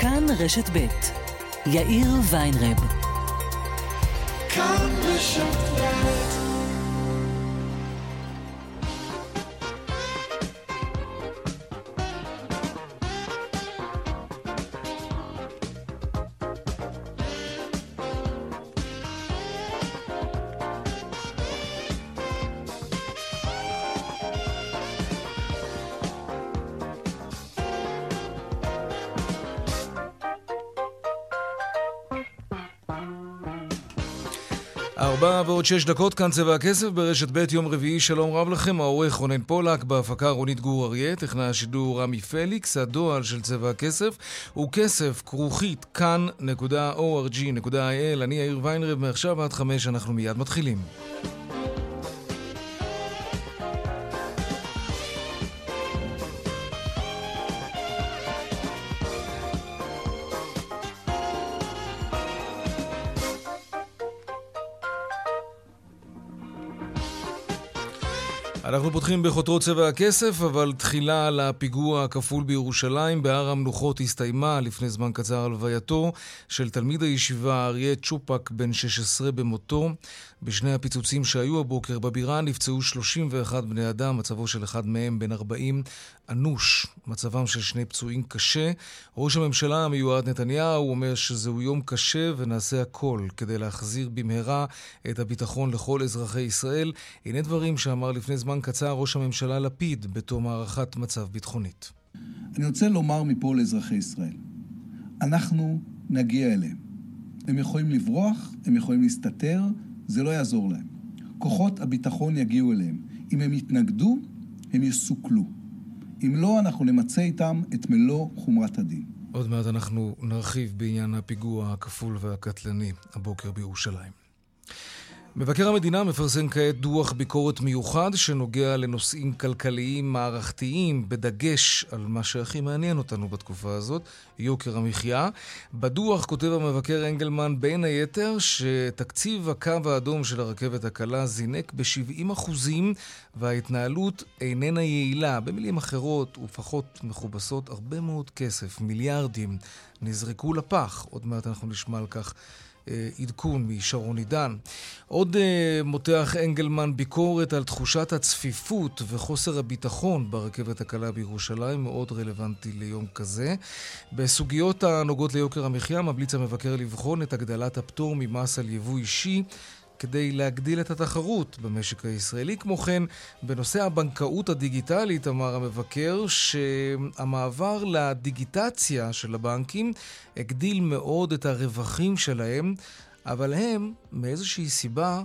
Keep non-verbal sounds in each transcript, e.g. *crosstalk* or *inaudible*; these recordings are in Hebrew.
כאן רשת ב' יאיר ויינרב. כאן רשת שש דקות, כאן צבע הכסף ברשת ב' יום רביעי, שלום רב לכם, העורך רונן פולק, בהפקה רונית גור אריה, טכנאי השידור רמי פליקס, הדועל של צבע הכסף הוא כסף כרוכית כאן.org.il, אני יאיר ויינרב, מעכשיו עד חמש אנחנו מיד מתחילים. אנחנו פותחים בחותרות צבע הכסף, אבל תחילה על הפיגוע הכפול בירושלים. בהר המנוחות הסתיימה לפני זמן קצר הלווייתו של תלמיד הישיבה אריה צ'ופק, בן 16 במותו. בשני הפיצוצים שהיו הבוקר בבירה נפצעו 31 בני אדם, מצבו של אחד מהם בן 40 אנוש. מצבם של שני פצועים קשה. ראש הממשלה המיועד נתניהו אומר שזהו יום קשה ונעשה הכל כדי להחזיר במהרה את הביטחון לכל אזרחי ישראל. הנה דברים שאמר לפני זמן קצר ראש הממשלה לפיד בתום הערכת מצב ביטחונית. אני רוצה לומר מפה לאזרחי ישראל, אנחנו נגיע אליהם. הם יכולים לברוח, הם יכולים להסתתר, זה לא יעזור להם. כוחות הביטחון יגיעו אליהם. אם הם יתנגדו, הם יסוכלו. אם לא, אנחנו נמצה איתם את מלוא חומרת הדין. עוד מעט אנחנו נרחיב בעניין הפיגוע הכפול והקטלני הבוקר בירושלים. מבקר המדינה מפרסם כעת דוח ביקורת מיוחד שנוגע לנושאים כלכליים מערכתיים, בדגש על מה שהכי מעניין אותנו בתקופה הזאת, יוקר המחיה. בדוח כותב המבקר אנגלמן בין היתר שתקציב הקו האדום של הרכבת הקלה זינק ב-70% וההתנהלות איננה יעילה. במילים אחרות ופחות מכובסות, הרבה מאוד כסף, מיליארדים, נזרקו לפח. עוד מעט אנחנו נשמע על כך. אה, עדכון משרון עידן. עוד אה, מותח אנגלמן ביקורת על תחושת הצפיפות וחוסר הביטחון ברכבת הקלה בירושלים, מאוד רלוונטי ליום כזה. בסוגיות הנוגעות ליוקר המחיה ממליץ המבקר לבחון את הגדלת הפטור ממס על יבוא אישי כדי להגדיל את התחרות במשק הישראלי. כמו כן, בנושא הבנקאות הדיגיטלית אמר המבקר שהמעבר לדיגיטציה של הבנקים הגדיל מאוד את הרווחים שלהם, אבל הם, מאיזושהי סיבה,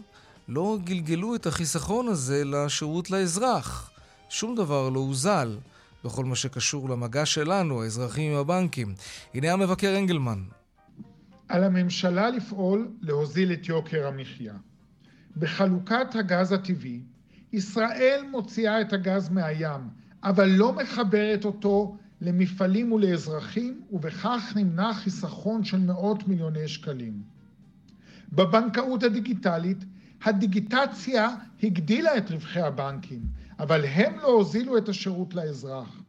לא גלגלו את החיסכון הזה לשירות לאזרח. שום דבר לא הוזל בכל מה שקשור למגע שלנו, האזרחים עם הבנקים. הנה המבקר אנגלמן. על הממשלה לפעול להוזיל את יוקר המחיה. בחלוקת הגז הטבעי, ישראל מוציאה את הגז מהים, אבל לא מחברת אותו למפעלים ולאזרחים, ובכך נמנע חיסכון של מאות מיליוני שקלים. בבנקאות הדיגיטלית, הדיגיטציה הגדילה את רווחי הבנקים, אבל הם לא הוזילו את השירות לאזרח.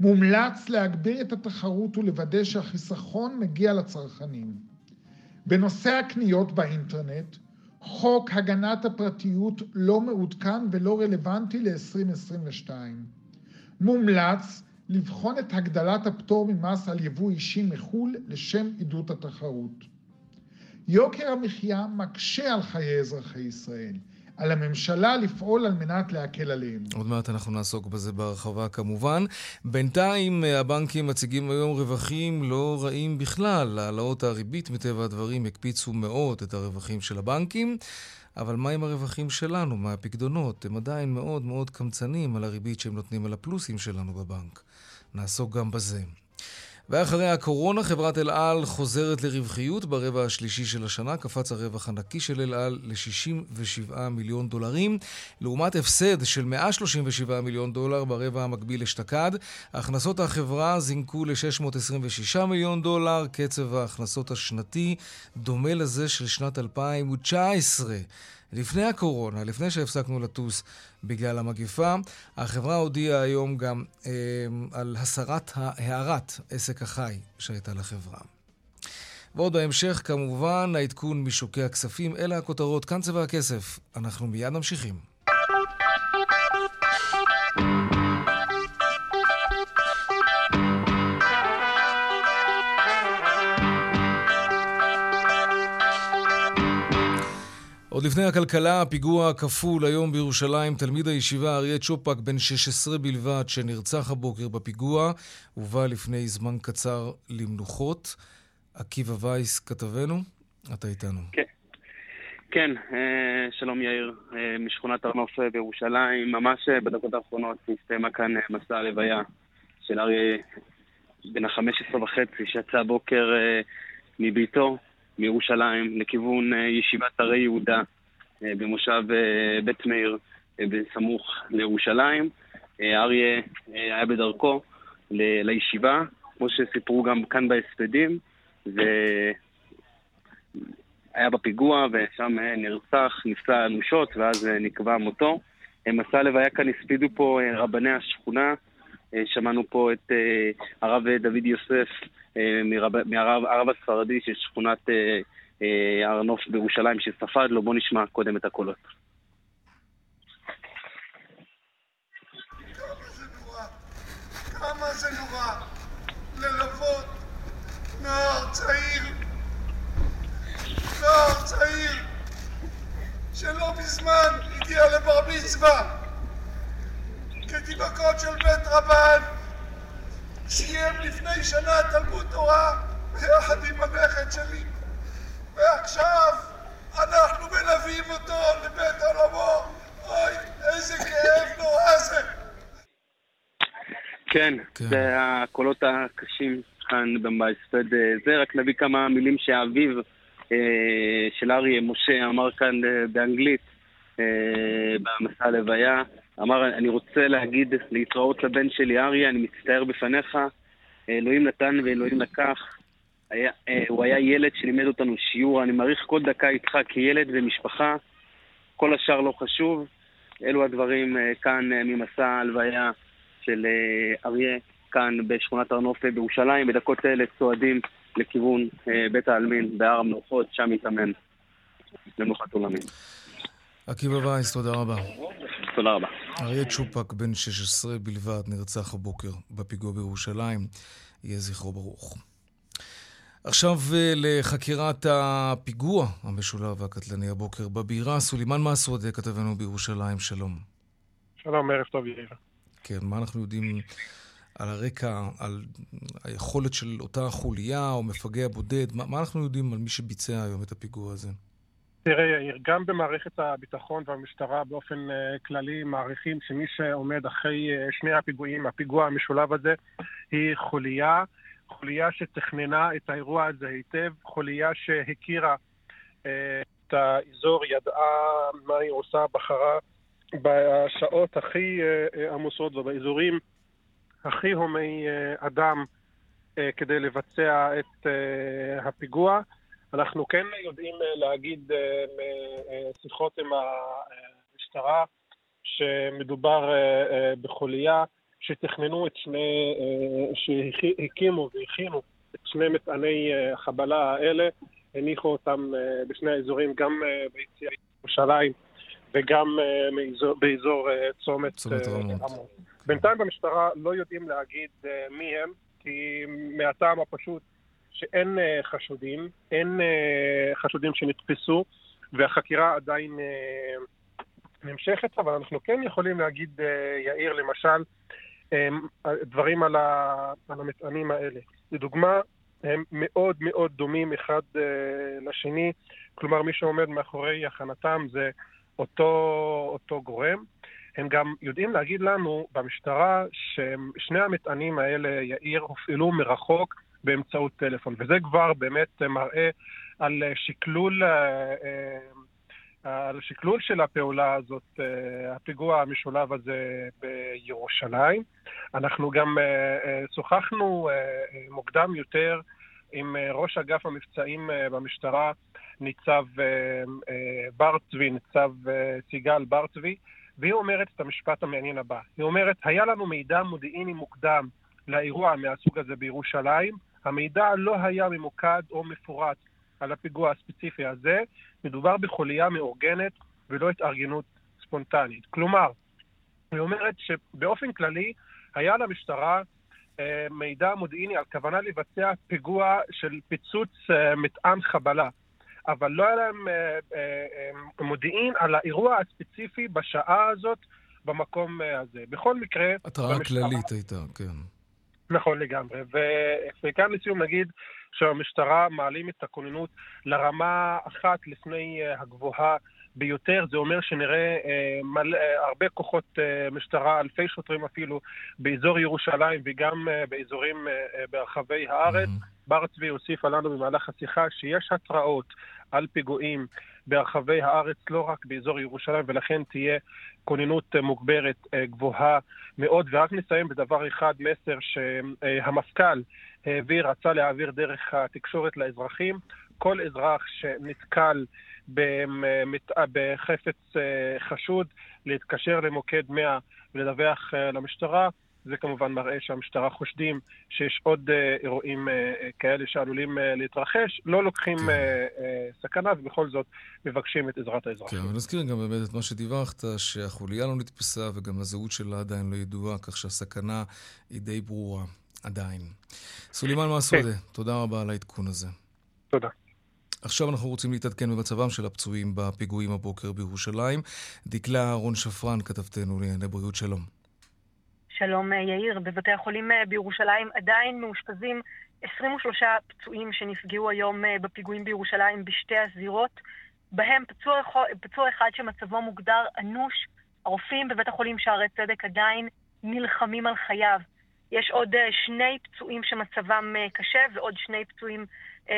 מומלץ להגביר את התחרות ולוודא שהחיסכון מגיע לצרכנים. בנושא הקניות באינטרנט, חוק הגנת הפרטיות לא מעודכן ולא רלוונטי ל-2022. מומלץ לבחון את הגדלת הפטור ממס על יבוא אישי מחו"ל לשם עידוד התחרות. יוקר המחיה מקשה על חיי אזרחי ישראל. על הממשלה לפעול על מנת להקל עליהם. עוד מעט אנחנו נעסוק בזה בהרחבה כמובן. בינתיים הבנקים מציגים היום רווחים לא רעים בכלל. העלאות הריבית מטבע הדברים הקפיצו מאוד את הרווחים של הבנקים. אבל מה עם הרווחים שלנו מהפקדונות? הם עדיין מאוד מאוד קמצנים על הריבית שהם נותנים על הפלוסים שלנו בבנק. נעסוק גם בזה. ואחרי הקורונה, חברת אל על חוזרת לרווחיות ברבע השלישי של השנה. קפץ הרווח הנקי של אל על ל-67 מיליון דולרים, לעומת הפסד של 137 מיליון דולר ברבע המקביל אשתקד. הכנסות החברה זינקו ל-626 מיליון דולר, קצב ההכנסות השנתי דומה לזה של שנת 2019. לפני הקורונה, לפני שהפסקנו לטוס בגלל המגיפה, החברה הודיעה היום גם אה, על הסרת הערת עסק החי שהייתה לחברה. ועוד בהמשך, כמובן, העדכון משוקי הכספים. אלה הכותרות, כאן צבע הכסף. אנחנו מיד ממשיכים. עוד לפני הכלכלה, הפיגוע הכפול היום בירושלים, תלמיד הישיבה אריה צ'ופק, בן 16 בלבד, שנרצח הבוקר בפיגוע, הובא לפני זמן קצר למנוחות. עקיבא וייס, כתבנו, אתה איתנו. כן, כן אה, שלום יאיר, אה, משכונת הר נוף בירושלים. ממש אה, בדקות האחרונות הסתיימה כאן מסע הלוויה של אריה בן ה-15 וחצי, שיצא הבוקר מביתו מירושלים לכיוון ישיבת הרי יהודה במושב בית מאיר בסמוך לירושלים. אריה היה בדרכו לישיבה, כמו שסיפרו גם כאן בהספדים. והיה בפיגוע, ושם נרצח, נפצע אנושות, ואז נקבע מותו. מסע הלוויה כאן הספידו פה אה, רבני השכונה. אה, שמענו פה את אה, הרב דוד יוסף מהרב הספרדי של שכונת הר נוף בירושלים שספד לו. בואו נשמע קודם את הקולות. כמה זה נורא ללוות נוער צעיר, נוער צעיר, שלא מזמן הגיע לבר מצווה, כתינוקות של בית רבן, סיים לפני שנה תלמוד תורה ביחד עם הנכד שלי, ועכשיו אנחנו מלווים אותו לבית עולמו. אוי, איזה כאב נורא זה. כן, זה הקולות הקשים כאן בהספד אה, זה, רק נביא כמה מילים שאביו אה, של אריה, משה, אמר כאן אה, באנגלית במסע הלוויה. אמר, אני רוצה להגיד להתראות לבן שלי אריה, אני מצטער בפניך, אלוהים נתן ואלוהים לקח. היה, הוא היה ילד שלימד אותנו שיעור, אני מעריך כל דקה איתך כילד ומשפחה, כל השאר לא חשוב. אלו הדברים כאן ממסע הלוויה של אריה. כאן בשכונת הר נוף בירושלים. בדקות אלה צועדים לכיוון אה, בית העלמין בהר המנוחות, שם יתאמן למנוחת עולמים. עקיבא וייס, תודה רבה. תודה רבה. אריה צ'ופק, בן 16 בלבד, נרצח הבוקר בפיגוע בירושלים. יהיה זכרו ברוך. עכשיו אה, לחקירת הפיגוע המשולב והקטלני הבוקר בבירה. סולימאן מסעוד, כתבנו בירושלים, שלום. שלום, ערב טוב, יאיר. כן, מה אנחנו יודעים על הרקע, על היכולת של אותה חוליה או מפגע בודד? מה, מה אנחנו יודעים על מי שביצע היום את הפיגוע הזה? תראה, יאיר, גם במערכת הביטחון והמשטרה באופן uh, כללי מעריכים שמי שעומד אחרי uh, שני הפיגועים, הפיגוע המשולב הזה, היא חוליה, חוליה שתכננה את האירוע הזה היטב, חוליה שהכירה uh, את האזור, ידעה מה היא עושה, בחרה בשעות הכי uh, עמוסות ובאזורים הכי הומי אה, אדם אה, כדי לבצע את אה, הפיגוע. אנחנו כן יודעים להגיד משיחות עם המשטרה שמדובר בחוליה שתכננו את שני, שהקימו והכינו את שני מטעני החבלה האלה, הניחו אותם בשני האזורים, גם ביציאה ירושלים וגם באזור צומת רמות. בינתיים במשטרה לא יודעים להגיד מי הם, כי מהטעם הפשוט שאין חשודים, אין חשודים שנתפסו, והחקירה עדיין נמשכת, אבל אנחנו כן יכולים להגיד, יאיר, למשל, דברים על, ה, על המטענים האלה. לדוגמה, הם מאוד מאוד דומים אחד לשני, כלומר מי שעומד מאחורי הכנתם זה אותו, אותו גורם. הם גם יודעים להגיד לנו במשטרה ששני המטענים האלה, יאיר, הופעלו מרחוק באמצעות טלפון, וזה כבר באמת מראה על שקלול, אה, אה, על שקלול של הפעולה הזאת, אה, הפיגוע המשולב הזה בירושלים. אנחנו גם שוחחנו מוקדם יותר עם ראש אגף המבצעים במשטרה, ניצב בר צבי, ניצב סיגל בר צבי, והיא אומרת את המשפט המעניין הבא. היא אומרת, היה לנו מידע מודיעיני מוקדם לאירוע מהסוג הזה בירושלים, המידע לא היה ממוקד או מפורט על הפיגוע הספציפי הזה, מדובר בחוליה מאורגנת ולא התארגנות ספונטנית. כלומר, היא אומרת שבאופן כללי היה למשטרה אה, מידע מודיעיני על כוונה לבצע פיגוע של פיצוץ אה, מטען חבלה. אבל לא היה להם אה, אה, מודיעין על האירוע הספציפי בשעה הזאת במקום אה, הזה. בכל מקרה... התראה במשטרה... כללית הייתה, כן. נכון לגמרי. וכאן לסיום נגיד שהמשטרה מעלים את הכוננות לרמה אחת לפני הגבוהה ביותר. זה אומר שנראה אה, מלא, אה, הרבה כוחות אה, משטרה, אלפי שוטרים אפילו, באזור ירושלים וגם אה, באזורים אה, אה ברחבי הארץ. Mm-hmm. בר צבי הוסיפה לנו במהלך השיחה שיש התראות על פיגועים ברחבי הארץ, לא רק באזור ירושלים, ולכן תהיה כוננות מוגברת אה, גבוהה מאוד. ורק נסיים בדבר אחד, מסר שהמפכ"ל העביר, רצה להעביר דרך התקשורת לאזרחים. כל אזרח שנתקל בחפץ אה, חשוד, להתקשר למוקד 100 ולדווח אה, למשטרה. זה כמובן מראה שהמשטרה חושדים שיש עוד אה, אירועים כאלה שעלולים להתרחש, לא לוקחים כן. סכנה ובכל זאת מבקשים את עזרת האזרחים. כן, ונזכיר גם באמת את מה שדיווחת, שהחוליה לא נתפסה וגם הזהות שלה עדיין לא ידועה, כך שהסכנה היא די ברורה עדיין. סולימאן מסעודה, כן. תודה רבה על העדכון הזה. תודה. עכשיו אנחנו רוצים להתעדכן במצבם של הפצועים בפיגועים הבוקר בירושלים. דקלה אהרון שפרן, כתבתנו לענייני בריאות, שלום. שלום אה, יאיר, בבתי החולים אה, בירושלים עדיין מאושפזים 23 פצועים שנפגעו היום אה, בפיגועים בירושלים בשתי הזירות, בהם פצוע, פצוע אחד שמצבו מוגדר אנוש. הרופאים בבית החולים שערי צדק עדיין נלחמים על חייו. יש עוד שני פצועים שמצבם קשה ועוד שני פצועים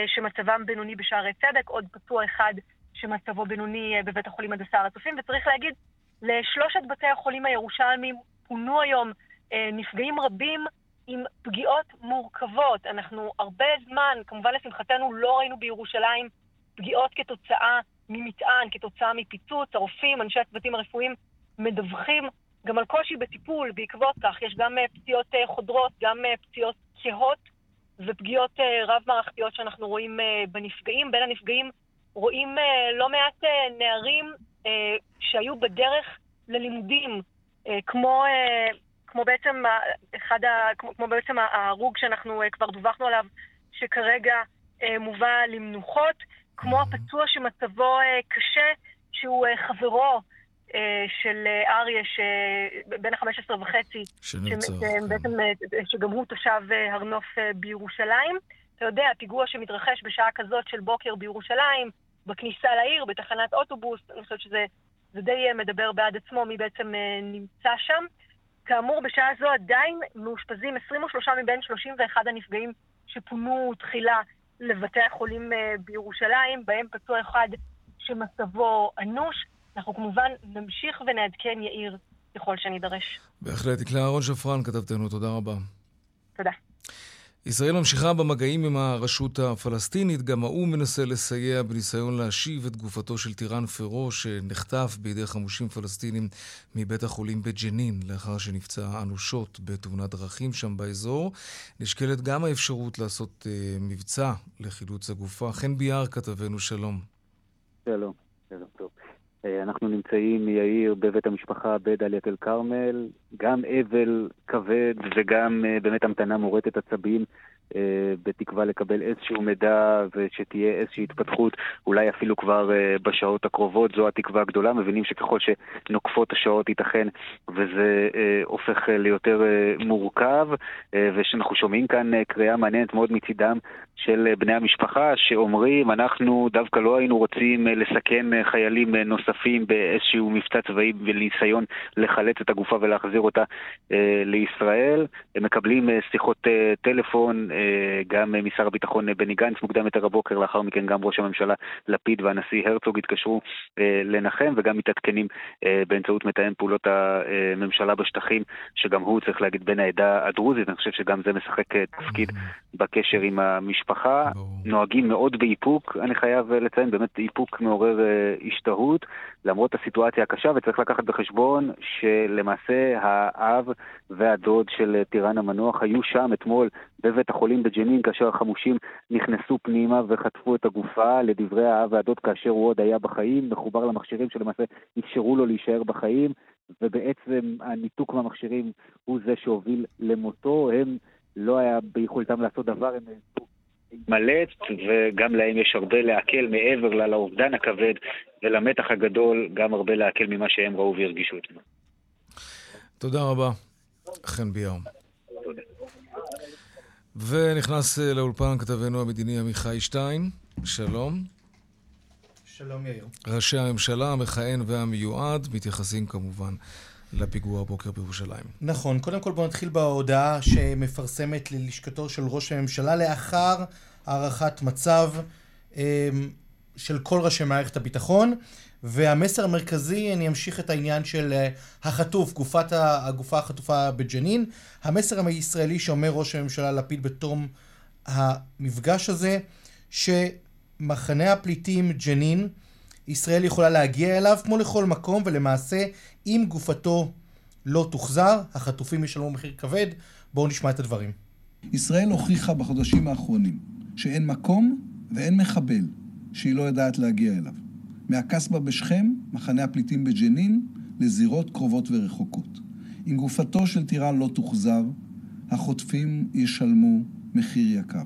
שמצבם בינוני בשערי צדק, עוד פצוע אחד שמצבו בינוני אה, בבית החולים הדסה הר הצופים, וצריך להגיד, לשלושת בתי החולים הירושלמיים פונו היום אה, נפגעים רבים עם פגיעות מורכבות. אנחנו הרבה זמן, כמובן לשמחתנו, לא ראינו בירושלים פגיעות כתוצאה ממטען, כתוצאה מפיצוץ. הרופאים, אנשי הצוותים הרפואיים, מדווחים גם על קושי בטיפול בעקבות כך. יש גם פציעות חודרות, גם פציעות כהות. ופגיעות אה, רב-מערכתיות שאנחנו רואים אה, בנפגעים. בין הנפגעים רואים אה, לא מעט נערים שהיו בדרך ללימודים, כמו, כמו בעצם אחד ה, כמו, כמו בעצם ההרוג שאנחנו כבר דווחנו עליו, שכרגע מובא למנוחות, כמו הפצוע שמצבו קשה, שהוא חברו של אה, אריה, בן ה-15 וחצי. שבעצם, כן. שגם הוא תושב הר נוף בירושלים. אתה יודע, פיגוע שמתרחש בשעה כזאת של בוקר בירושלים, בכניסה לעיר, בתחנת אוטובוס, אני חושבת שזה די מדבר בעד עצמו מי בעצם נמצא שם. כאמור, בשעה זו עדיין מאושפזים 23 מבין 31 הנפגעים שפונו תחילה לבתי החולים בירושלים, בהם פצוע אחד שמצבו אנוש. אנחנו כמובן נמשיך ונעדכן יאיר ככל שנידרש. בהחלט. דקלה אהרון שפרן, כתבתנו, תודה רבה. תודה. ישראל ממשיכה במגעים עם הרשות הפלסטינית, גם האו"ם מנסה לסייע בניסיון להשיב את גופתו של טירן פרו שנחטף בידי חמושים פלסטינים מבית החולים בג'נין לאחר שנפצע אנושות בתאונת דרכים שם באזור. נשקלת גם האפשרות לעשות uh, מבצע לחילוץ הגופה. חן ביאר כתבנו, שלום. שלום, שלום טוב. אה, אנחנו נמצאים, יאיר, בבית המשפחה בדאלית אל-כרמל, גם אבל כבד וגם אה, באמת המתנה מורטת עצבים בתקווה לקבל איזשהו מידע ושתהיה איזושהי התפתחות, אולי אפילו כבר אה, בשעות הקרובות, זו התקווה הגדולה. מבינים שככל שנוקפות השעות ייתכן וזה אה, הופך ליותר מורכב, ושאנחנו שומעים כאן קריאה מעניינת מאוד מצידם של בני המשפחה שאומרים, אנחנו דווקא לא היינו רוצים לסכן חיילים נוספים באיזשהו מבצע צבאי וניסיון לחלץ את הגופה ולהחזיר אותה לישראל. הם מקבלים שיחות טלפון גם משר הביטחון בני גנץ מוקדם יותר הבוקר, לאחר מכן גם ראש הממשלה לפיד והנשיא הרצוג התקשרו לנחם וגם מתעדכנים באמצעות מתאם פעולות הממשלה בשטחים, שגם הוא, צריך להגיד, בן העדה הדרוזית, אני חושב שגם זה משחק תפקיד בקשר עם המשפחה. נוהגים מאוד באיפוק, אני חייב לציין, באמת איפוק מעורר השתהות, למרות הסיטואציה הקשה, וצריך לקחת בחשבון שלמעשה האב והדוד של טירן המנוח היו שם אתמול בבית החולים בג'נין, כאשר החמושים נכנסו פנימה וחטפו את הגופה, לדברי האב והדוד כאשר הוא עוד היה בחיים, מחובר למכשירים שלמעשה אפשרו לו להישאר בחיים, ובעצם הניתוק מהמכשירים הוא זה שהוביל למותו. הם לא היה ביכולתם לעשות דבר, הם מלט, וגם להם יש הרבה להקל מעבר לאובדן הכבד ולמתח הגדול, גם הרבה להקל ממה שהם ראו והרגישו אתמול. תודה רבה, חן ביום. ונכנס אה, לאולפן כתבנו המדיני עמיחי שטיין, שלום. שלום יאיר. ראשי הממשלה המכהן והמיועד מתייחסים כמובן לפיגוע הבוקר בירושלים. נכון, קודם כל בואו נתחיל בהודעה שמפרסמת ללשכתו של ראש הממשלה לאחר הערכת מצב אמ, של כל ראשי מערכת הביטחון. והמסר המרכזי, אני אמשיך את העניין של אה, החטוף, גופת הגופה החטופה בג'נין. המסר הישראלי שאומר ראש הממשלה לפיד בתום המפגש הזה, שמחנה הפליטים ג'נין, ישראל יכולה להגיע אליו כמו לכל מקום, ולמעשה, אם גופתו לא תוחזר, החטופים ישלמו מחיר כבד. בואו נשמע את הדברים. ישראל הוכיחה בחודשים האחרונים שאין מקום ואין מחבל שהיא לא יודעת להגיע אליו. מהקסבה בשכם, מחנה הפליטים בג'נין, לזירות קרובות ורחוקות. אם גופתו של טירן לא תוחזר, החוטפים ישלמו מחיר יקר.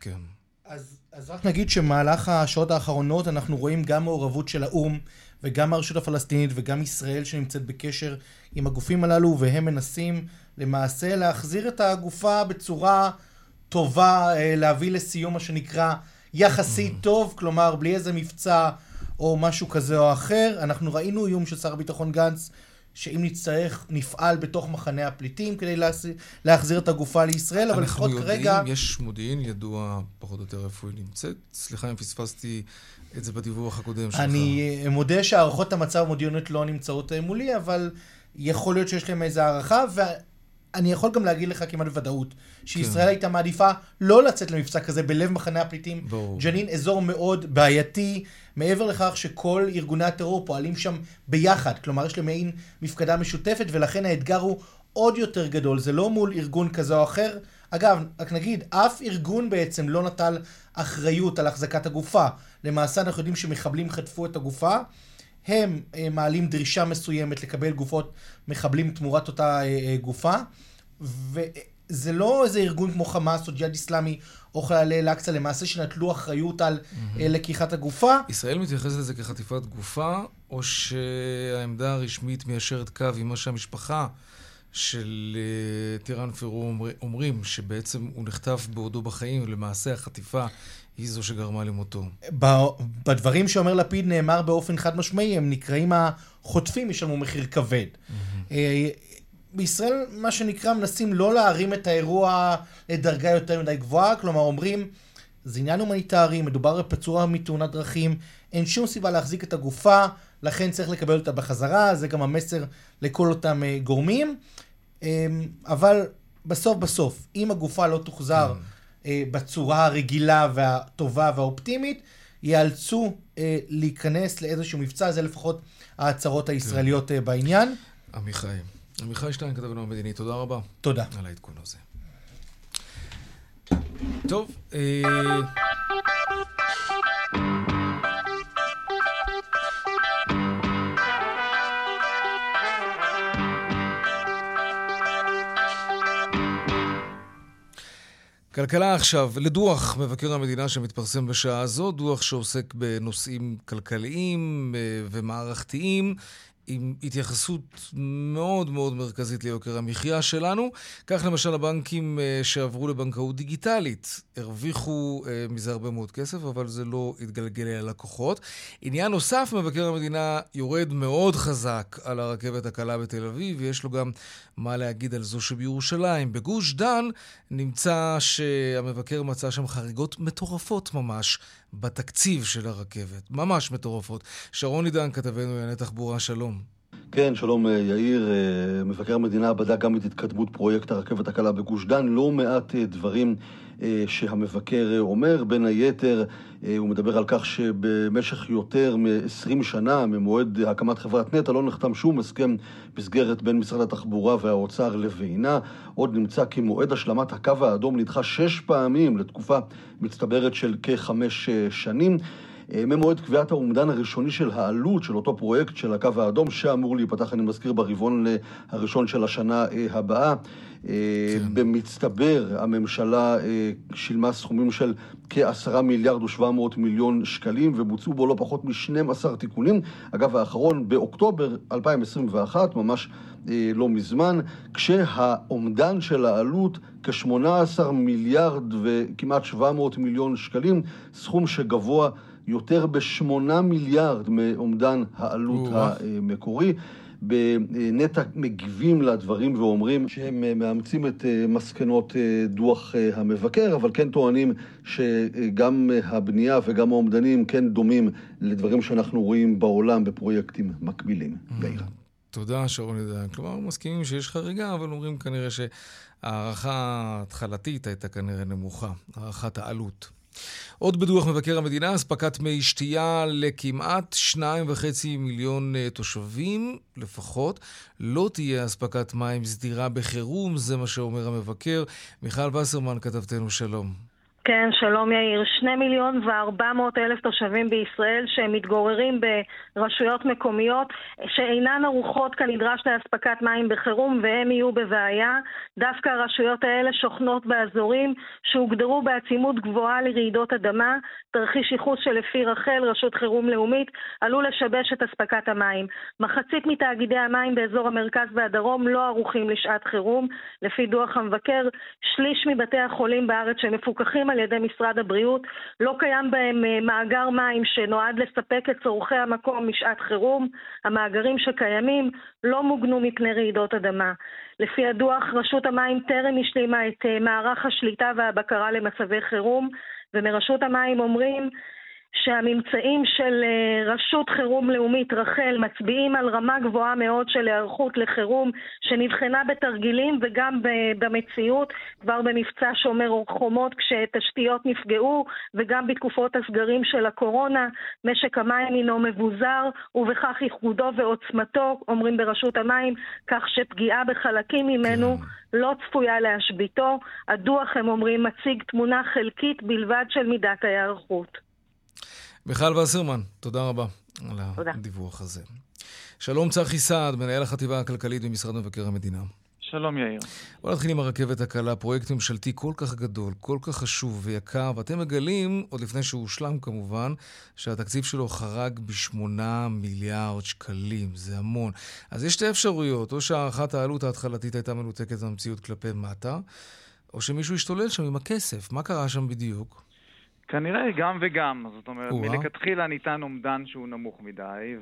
כן. אז, אז רק נגיד שמהלך השעות האחרונות אנחנו רואים גם מעורבות של האו"ם וגם הרשות הפלסטינית וגם ישראל שנמצאת בקשר עם הגופים הללו והם מנסים למעשה להחזיר את הגופה בצורה טובה, אה, להביא לסיום מה שנקרא יחסית. טוב, כלומר בלי איזה מבצע או משהו כזה או אחר. אנחנו ראינו איום של שר הביטחון גנץ, שאם נצטרך נפעל בתוך מחנה הפליטים כדי להחזיר את הגופה לישראל, אבל לפחות יודעים, כרגע... אנחנו יודעים, יש מודיעין ידוע פחות או יותר איפה היא נמצאת. סליחה אם פספסתי את זה בדיווח הקודם שלך. אני מודה שהערכות המצב המודיעיניות לא נמצאות אה, מולי, אבל יכול להיות שיש להם איזו הערכה, אני יכול גם להגיד לך כמעט בוודאות, שישראל כן. הייתה מעדיפה לא לצאת למבצע כזה בלב מחנה הפליטים. ברור. ג'נין אזור מאוד בעייתי, מעבר לכך שכל ארגוני הטרור פועלים שם ביחד. כלומר, יש להם מעין מפקדה משותפת, ולכן האתגר הוא עוד יותר גדול. זה לא מול ארגון כזה או אחר. אגב, רק נגיד, אף ארגון בעצם לא נטל אחריות על החזקת הגופה. למעשה אנחנו יודעים שמחבלים חטפו את הגופה. הם אה, מעלים דרישה מסוימת לקבל גופות מחבלים תמורת אותה אה, אה, גופה, וזה לא איזה ארגון כמו חמאס או ג'יהאד איסלאמי או חיילי אל-אקצא למעשה שנטלו אחריות על mm-hmm. לקיחת הגופה. ישראל מתייחסת לזה כחטיפת גופה, או שהעמדה הרשמית מיישרת קו עם מה שהמשפחה של טירן פרו אומרים, שבעצם הוא נחטף בעודו בחיים, ולמעשה החטיפה היא זו שגרמה למותו. בדברים שאומר לפיד נאמר באופן חד משמעי, הם נקראים החוטפים ישלמו מחיר כבד. אה, בישראל, מה שנקרא, מנסים לא להרים את האירוע לדרגה יותר מדי גבוהה, כלומר אומרים, זה עניין הומניטרי, מדובר בפצוע מתאונת דרכים, אין שום סיבה להחזיק את הגופה, לכן צריך לקבל אותה בחזרה, זה גם המסר לכל אותם אה, גורמים. אה, אבל בסוף בסוף, אם הגופה לא תוחזר... Mm. אה, בצורה הרגילה והטובה והאופטימית, ייאלצו אה, להיכנס לאיזשהו מבצע, זה לפחות ההצהרות הישראליות אה, בעניין. עמיחי. עמיחי שטיין, כתבנו המדיני, תודה רבה. תודה. על העדכון הזה. טוב, אה... כלכלה עכשיו, לדוח מבקר המדינה שמתפרסם בשעה הזו, דוח שעוסק בנושאים כלכליים אה, ומערכתיים. עם התייחסות מאוד מאוד מרכזית ליוקר המחיה שלנו. כך למשל הבנקים אה, שעברו לבנקאות דיגיטלית הרוויחו אה, מזה הרבה מאוד כסף, אבל זה לא התגלגל ללקוחות. עניין נוסף, מבקר המדינה יורד מאוד חזק על הרכבת הקלה בתל אביב, ויש לו גם מה להגיד על זו שבירושלים. בגוש דן נמצא שהמבקר מצא שם חריגות מטורפות ממש בתקציב של הרכבת. ממש מטורפות. שרון עידן, כתבנו לענייני תחבורה, שלום. כן, שלום אה, יאיר. אה, מבקר המדינה בדק גם את התקדמות פרויקט הרכבת הקלה בגוש דן. לא מעט אה, דברים שהמבקר אומר. בין היתר, הוא מדבר על כך שבמשך יותר מ-20 שנה ממועד הקמת חברת נטע לא נחתם שום הסכם מסגרת בין משרד התחבורה והאוצר לבינה. עוד נמצא כי מועד השלמת הקו האדום נדחה שש פעמים לתקופה מצטברת של כחמש שנים. אה, ממועד קביעת האומדן הראשוני של העלות של אותו פרויקט של הקו האדום, שאמור להיפתח, אני מזכיר, ברבעון הראשון של השנה אה, הבאה. אה, כן. במצטבר הממשלה שילמה סכומים של כעשרה מיליארד ושבע מאות מיליון שקלים ובוצעו בו לא פחות מ-12 תיקונים. אגב, האחרון באוקטובר 2021, ממש לא מזמן, כשהאומדן של העלות כ-18 מיליארד וכמעט 700 מיליון שקלים, סכום שגבוה יותר בשמונה מיליארד מאומדן העלות המקורי. בנטע מגיבים לדברים ואומרים שהם מאמצים את אה, מסקנות אה, דוח אה, המבקר, אבל כן טוענים שגם הבנייה וגם האומדנים כן דומים לדברים שאנחנו רואים בעולם בפרויקטים מקבילים. יאיר. תודה, שרון עידן. כלומר, מסכימים שיש חריגה, אבל אומרים כנראה שההערכה ההתחלתית הייתה כנראה נמוכה, הערכת העלות. עוד בדוח מבקר המדינה, אספקת מי שתייה לכמעט שניים וחצי מיליון אה, תושבים לפחות. לא תהיה אספקת מים סדירה בחירום, זה מה שאומר המבקר. מיכל וסרמן, כתבתנו שלום. כן, שלום יאיר. שני מיליון וארבע מאות אלף תושבים בישראל שמתגוררים ברשויות מקומיות שאינן ערוכות כנדרש לאספקת מים בחירום והם יהיו בבעיה. דווקא הרשויות האלה שוכנות באזורים שהוגדרו בעצימות גבוהה לרעידות אדמה. תרחיש ייחוס שלפי רח"ל, רשות חירום לאומית, עלול לשבש את אספקת המים. מחצית מתאגידי המים באזור המרכז והדרום לא ערוכים לשעת חירום. לפי דוח המבקר, שליש מבתי החולים בארץ שמפוקחים על ידי משרד הבריאות, לא קיים בהם אה, מאגר מים שנועד לספק את צורכי המקום משעת חירום. המאגרים שקיימים לא מוגנו מפני רעידות אדמה. לפי הדוח, רשות המים טרם השלימה את אה, מערך השליטה והבקרה למצבי חירום, ומרשות המים אומרים שהממצאים של אה, רשות חירום לאומית, רח"ל, מצביעים על רמה גבוהה מאוד של היערכות לחירום שנבחנה בתרגילים וגם במציאות, כבר במבצע שומר חומות כשתשתיות נפגעו וגם בתקופות הסגרים של הקורונה. משק המים הינו מבוזר ובכך ייחודו ועוצמתו, אומרים ברשות המים, כך שפגיעה בחלקים ממנו כן. לא צפויה להשביתו. הדוח, הם אומרים, מציג תמונה חלקית בלבד של מידת ההיערכות. מיכל וסרמן, תודה רבה על תודה. הדיווח הזה. שלום צחי סעד, מנהל החטיבה הכלכלית במשרד מבקר המדינה. שלום יאיר. בוא נתחיל עם הרכבת הקלה, פרויקט ממשלתי כל כך גדול, כל כך חשוב ויקר, ואתם מגלים, עוד לפני שהוא הושלם כמובן, שהתקציב שלו חרג בשמונה מיליארד שקלים, זה המון. אז יש שתי אפשרויות, או שהערכת העלות ההתחלתית הייתה מנותקת במציאות כלפי מטה, או שמישהו השתולל שם עם הכסף. מה קרה שם בדיוק? כנראה גם וגם. זאת אומרת, מלכתחילה ניתן אומדן שהוא נמוך מדי,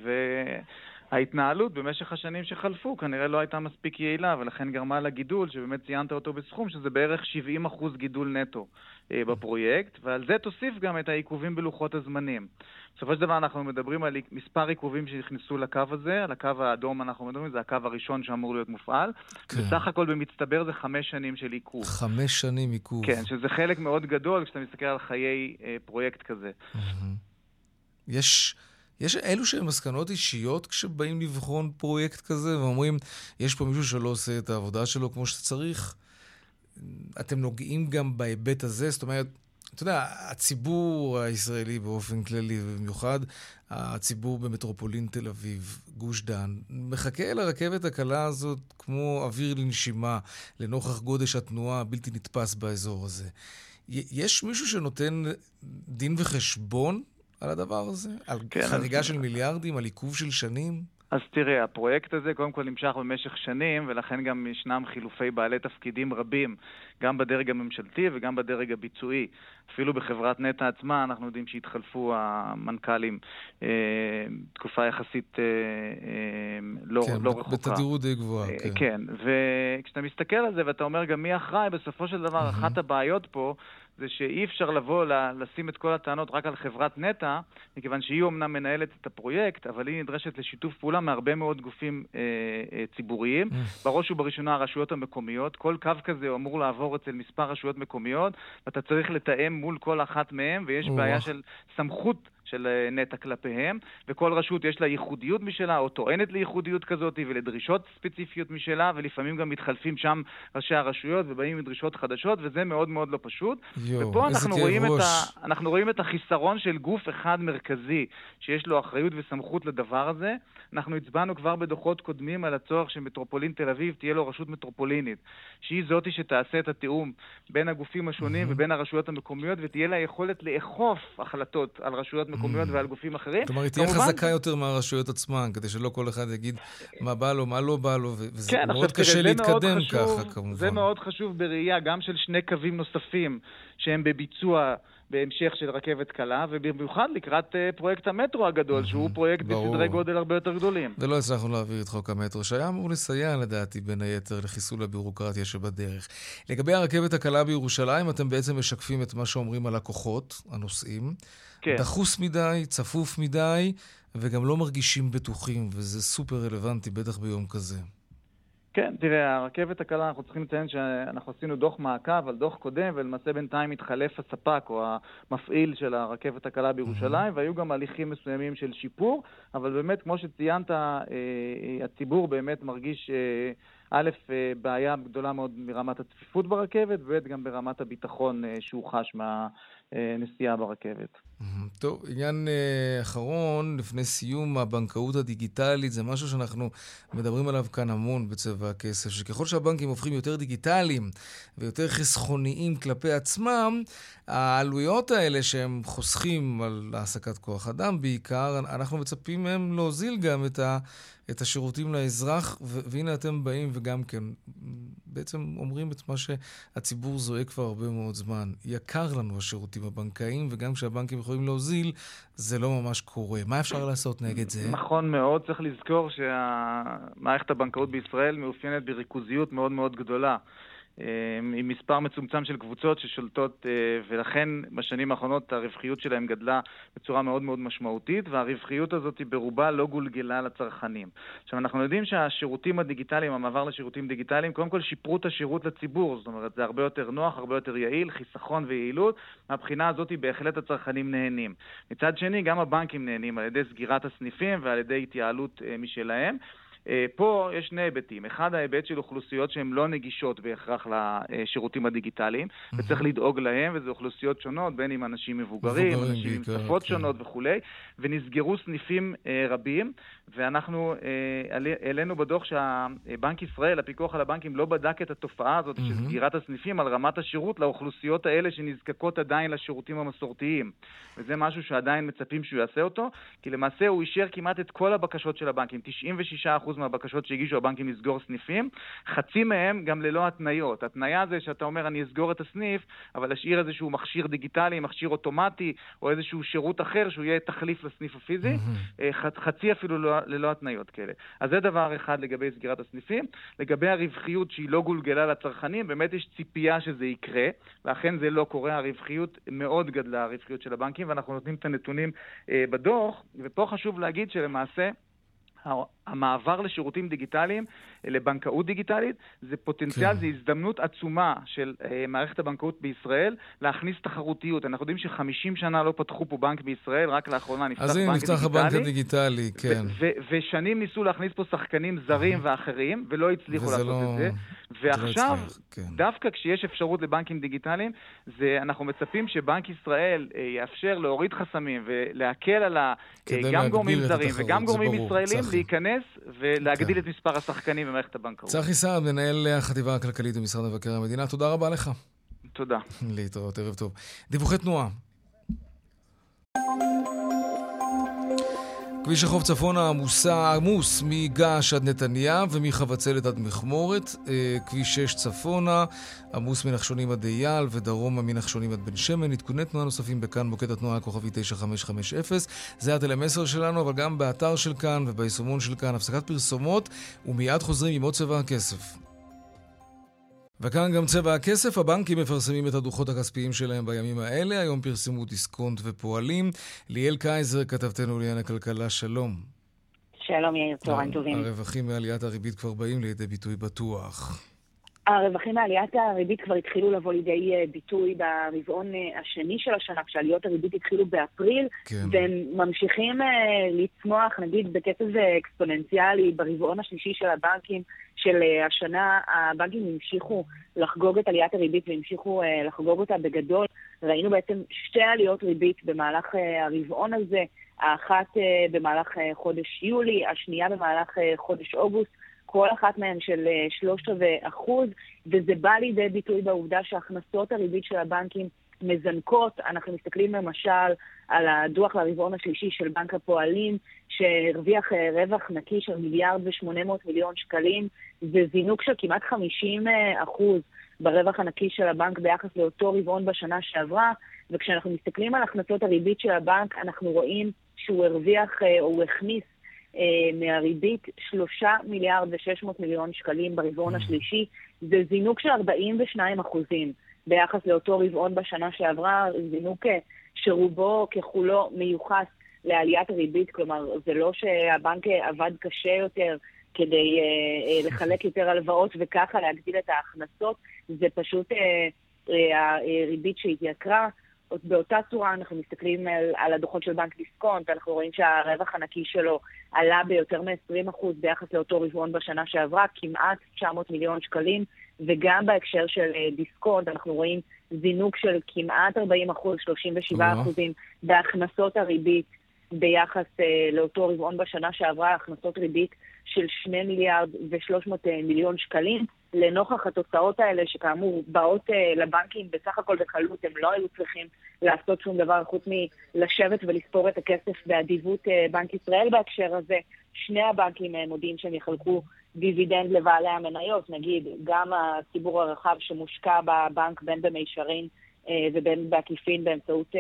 וההתנהלות במשך השנים שחלפו כנראה לא הייתה מספיק יעילה, ולכן גרמה לגידול, שבאמת ציינת אותו בסכום, שזה בערך 70% גידול נטו אה, בפרויקט, ועל זה תוסיף גם את העיכובים בלוחות הזמנים. בסופו של דבר אנחנו מדברים על מספר עיכובים שנכנסו לקו הזה, על הקו האדום אנחנו מדברים, זה הקו הראשון שאמור להיות מופעל. כן. בסך הכל במצטבר זה חמש שנים של עיכוב. חמש שנים עיכוב. כן, שזה חלק מאוד גדול כשאתה מסתכל על חיי אה, פרויקט כזה. יש... יש אלו שהם מסקנות אישיות כשבאים לבחון פרויקט כזה ואומרים, יש פה מישהו שלא עושה את העבודה שלו כמו שצריך? אתם נוגעים גם בהיבט הזה? זאת אומרת, אתה יודע, הציבור הישראלי באופן כללי, ובמיוחד הציבור במטרופולין תל אביב, גוש דן, מחכה לרכבת הקלה הזאת כמו אוויר לנשימה, לנוכח גודש התנועה הבלתי נתפס באזור הזה. יש מישהו שנותן דין וחשבון על הדבר הזה? על כן, חריגה אז... של מיליארדים? על עיכוב של שנים? אז תראה, הפרויקט הזה קודם כל נמשך במשך שנים, ולכן גם ישנם חילופי בעלי תפקידים רבים, גם בדרג הממשלתי וגם בדרג הביצועי. אפילו בחברת נטע עצמה אנחנו יודעים שהתחלפו המנכ"לים אה, תקופה יחסית אה, אה, לא, כן, לא רחוקה. בתדירות די גבוהה, אה, כן. כן, וכשאתה מסתכל על זה ואתה אומר גם מי אחראי, בסופו של דבר אחת הבעיות פה זה שאי אפשר לבוא ל- לשים את כל הטענות רק על חברת נטע, מכיוון שהיא אומנם מנהלת את הפרויקט, אבל היא נדרשת לשיתוף פעולה מהרבה מאוד גופים אה, אה, ציבוריים, בראש ובראשונה הרשויות המקומיות. כל קו כזה אמור לעבור אצל מספר רשויות מקומיות, ואתה צריך לתאם מול כל אחת מהן, ויש. בעיה של סמכות של אה, נטע כלפיהם, וכל רשות יש לה ייחודיות משלה, או טוענת לייחודיות כזאת, ולדרישות ספציפיות משלה, ולפעמים גם מתחלפים שם ראשי הרשויות ובאים עם דרישות חדשות, וזה מאוד מאוד לא פשוט. יואו, ופה אנחנו רואים, את. ה, אנחנו רואים את החיסרון של גוף אחד מרכזי, שיש לו אחריות וסמכות לדבר הזה. אנחנו הצבענו כבר בדוחות קודמים על הצורך שמטרופולין תל אביב תהיה לו רשות מטרופולינית, שהיא זאתי שתעשה את התיאום בין הגופים השונים ובין הרשויות המקומיות, ותהיה לה יכולת לאכוף החלטות על רשויות מקומיות ועל גופים אחרים. כלומר, היא תהיה כמובן- חזקה יותר מהרשויות עצמן, כדי שלא כל אחד יגיד מה בא לו, מה לא בא לו, וזה כן, מאוד קשה להתקדם חשוב- ככה, כמובן. זה מאוד חשוב בראייה גם של שני קווים נוספים שהם בביצוע בהמשך של רכבת קלה, ובמיוחד לקראת אה, פרויקט המטרו הגדול, שהוא פרויקט ברור. בסדרי גודל הרבה יותר גדולים. ולא הצלחנו להעביר את חוק המטרו, שהיה אמור לסייע, לדעתי, בין היתר, לחיסול הביורוקרטיה שבדרך. לגבי הרכבת הקלה בירושלים, אתם בעצם משקפים את מה שאומרים הלקוחות, הנוסעים. כן. דחוס מדי, צפוף מדי, וגם לא מרגישים בטוחים, וזה סופר רלוונטי, בטח ביום כזה. כן, תראה, הרכבת הקלה, אנחנו צריכים לציין שאנחנו עשינו דוח מעקב על דוח קודם, ולמעשה בינתיים התחלף הספק או המפעיל של הרכבת הקלה בירושלים, והיו גם הליכים מסוימים של שיפור, אבל באמת, כמו שציינת, אה, אה, הציבור באמת מרגיש, אה, א', בעיה גדולה מאוד מרמת הצפיפות ברכבת, וב', גם ברמת הביטחון שהוא חש מהנסיעה ברכבת. מהמם. טוב, עניין אה, אחרון, לפני סיום, הבנקאות הדיגיטלית, זה משהו שאנחנו מדברים עליו כאן המון בצבע הכסף, שככל שהבנקים הופכים יותר דיגיטליים ויותר חסכוניים כלפי עצמם, העלויות האלה שהם חוסכים על העסקת כוח אדם בעיקר, אנחנו מצפים מהם להוזיל גם את, ה, את השירותים לאזרח, והנה אתם באים וגם כן בעצם אומרים את מה שהציבור זועק כבר הרבה מאוד זמן. יקר לנו השירותים הבנקאיים, וגם כשהבנקים יכולים להוזיל, זה לא ממש קורה. מה אפשר לעשות נגד זה? נכון מאוד, צריך לזכור שמערכת הבנקאות בישראל מאופיינת בריכוזיות מאוד מאוד גדולה. אה, עם מספר מצומצם של קבוצות ששולטות, אה, ולכן בשנים האחרונות הרווחיות שלהם גדלה בצורה מאוד מאוד משמעותית, והרווחיות הזאת ברובה לא גולגלה לצרכנים. עכשיו, אנחנו יודעים שהשירותים הדיגיטליים, המעבר לשירותים דיגיטליים, קודם כל שיפרו את השירות לציבור, זאת אומרת, זה הרבה יותר נוח, הרבה יותר יעיל, חיסכון ויעילות. מהבחינה הזאת בהחלט הצרכנים נהנים. מצד שני, גם הבנקים נהנים על ידי סגירת הסניפים ועל ידי התייעלות אה, משלהם. אה, פה יש שני היבטים. אחד, ההיבט של אוכלוסיות שהן לא נגישות בהכרח לשירותים הדיגיטליים, וצריך לדאוג להם, וזה אוכלוסיות שונות, בין אם אנשים מבוגרים, מבוגרים אנשים עם שפות כן. שונות וכולי, ונסגרו סניפים אה, רבים, ואנחנו אה, העל- העלינו בדוח שהבנק ישראל, הפיקוח על הבנקים, לא בדק את התופעה הזאת של מהמם. סגירת הסניפים על רמת השירות לאוכלוסיות האלה שנזקקות עדיין לשירותים המסורתיים. וזה משהו שעדיין מצפים שהוא יעשה אותו, כי למעשה הוא אישר כמעט את כל הבקשות של הבנקים. 96% מהבקשות שהגישו הבנקים לסגור סניפים, חצי מהם גם ללא התניות. התניה זה שאתה אומר אני אסגור את הסניף, אבל אשאיר איזשהו מכשיר דיגיטלי, מכשיר אוטומטי, או איזשהו שירות אחר שהוא יהיה תחליף לסניף הפיזי. אה, חצי אפילו לא, ללא התניות כאלה. אז זה דבר אחד לגבי סגירת הסניפים. לגבי הרווחיות שהיא לא גולגלה לצרכנים, באמת יש ציפייה שזה יקרה, ואכן זה לא קורה, הרווחיות מאוד גדלה, הרווחיות של הבנקים, ואנחנו נותנים את הנתונים אה, בדוח, ופה חשוב להגיד שלמעשה... המעבר לשירותים דיגיטליים, אה, לבנקאות דיגיטלית, זה פוטנציאל, כן. זה הזדמנות עצומה של אה, מערכת הבנקאות בישראל להכניס תחרותיות. אנחנו יודעים ש-50 שנה לא פתחו פה בנק בישראל, רק לאחרונה נפתח אז הנה בנק נפתח הבנק דיגיטלי. הדיגיטלי, כן. ושנים ניסו להכניס פה שחקנים זרים ואחרים, ולא הצליחו לעשות לא- את זה. לא ועכשיו, כן. דווקא כשיש אפשרות לבנקים דיגיטליים, זה, אנחנו מצפים שבנק ישראל אה, יאפשר להוריד חסמים ולהקל על ה... אה, גם גורמים זרים וגם גורמים ישראלים צחי. להיכנס ולהגדיל. את מספר השחקנים במערכת הבנקאות. צחי סעד, מנהל החטיבה הכלכלית במשרד מבקר המדינה, תודה רבה לך. תודה. להתראות, ערב טוב. דיווחי תנועה. כביש החוף צפונה עמוסה, עמוס מגעש עד נתניה ומחבצלת עד מכמורת. אה, כביש 6 צפונה עמוס מנחשונים עד אייל ודרומה מנחשונים עד בן שמן. עדכוני תנועה נוספים בכאן, מוקד התנועה הכוכבי 9550. זה הטלמסר שלנו, אבל גם באתר של כאן וביישומון של כאן. הפסקת פרסומות, ומיד חוזרים עם עוד צבע הכסף. וכאן גם צבע הכסף, הבנקים מפרסמים את הדוחות הכספיים שלהם בימים האלה. היום פרסמו דיסקונט ופועלים. ליאל קייזר, כתבתנו לעניין הכלכלה, שלום. שלום יאיר, צהריים טובים. הרווחים מעליית הריבית כבר באים לידי ביטוי בטוח. הרווחים מעליית הריבית כבר התחילו לבוא לידי אה, ביטוי ברבעון אה, השני של השנה, כשעליות הריבית התחילו באפריל, כן. והם ממשיכים אה, לצמוח, נגיד, בקצב אקספוננציאלי ברבעון השלישי של הבנקים של השנה. הבנקים המשיכו לחגוג את עליית הריבית והמשיכו לחגוג אותה בגדול. ראינו בעצם שתי עליות ריבית במהלך הרבעון הזה, האחת במהלך חודש יולי, השנייה במהלך חודש אוגוסט. כל אחת מהן של אה, שלושת רבעי אחוז, וזה בא לידי ביטוי בעובדה שהכנסות הריבית של הבנקים מזנקות. אנחנו מסתכלים למשל על הדוח לרבעון השלישי של בנק הפועלים, שהרוויח אה, רווח נקי של מיליארד ושמונה מאות מיליון שקלים, זה זינוק של כמעט 50 אה, אחוז ברווח הנקי של הבנק ביחס לאותו רבעון בשנה שעברה, וכשאנחנו מסתכלים על הכנסות הריבית של הבנק, אנחנו רואים שהוא הרוויח או הוא הכניס מהריבית 3 מיליארד ו-600 מיליון שקלים ברבעון mm. השלישי, זה זינוק של 42 אחוזים ביחס לאותו רבעון בשנה שעברה, זינוק אה, שרובו ככולו מיוחס לעליית הריבית, כלומר, זה לא שהבנק אה, עבד קשה יותר כדי uh, *laughs* לחלק יותר הלוואות וככה להגדיל את ההכנסות, זה פשוט uh, uh, הריבית שהתייקרה. באותה צורה אנחנו מסתכלים על, על הדוחות של בנק דיסקונט, אנחנו רואים שהרווח הנקי שלו עלה ביותר מ-20% ביחחס לאותו רבעון בשנה שעברה, כמעט 900 מיליון שקלים, וגם בהקשר של אה, דיסקונט אנחנו רואים זינוק של כמעט 40%, 37% בהכנסות הריבית ביחס uh, לאותו רבעון בשנה שעברה, הכנסות ריבית של 2 מיליארד ו-300 אה, מיליון שקלים. לנוכח התוצאות האלה, שכאמור באות uh, לבנקים בסך הכל בקלות, הם לא היו צריכים לעשות שום דבר חוץ מלשבת ולספור את הכסף באדיבות uh, בנק ישראל בהקשר הזה. שני הבנקים uh, מודיעים שהם יחלקו דיבידנד לבעלי המניות, נגיד גם הציבור הרחב שמושקע בבנק בין במישרין ובין בעקיפין באמצעות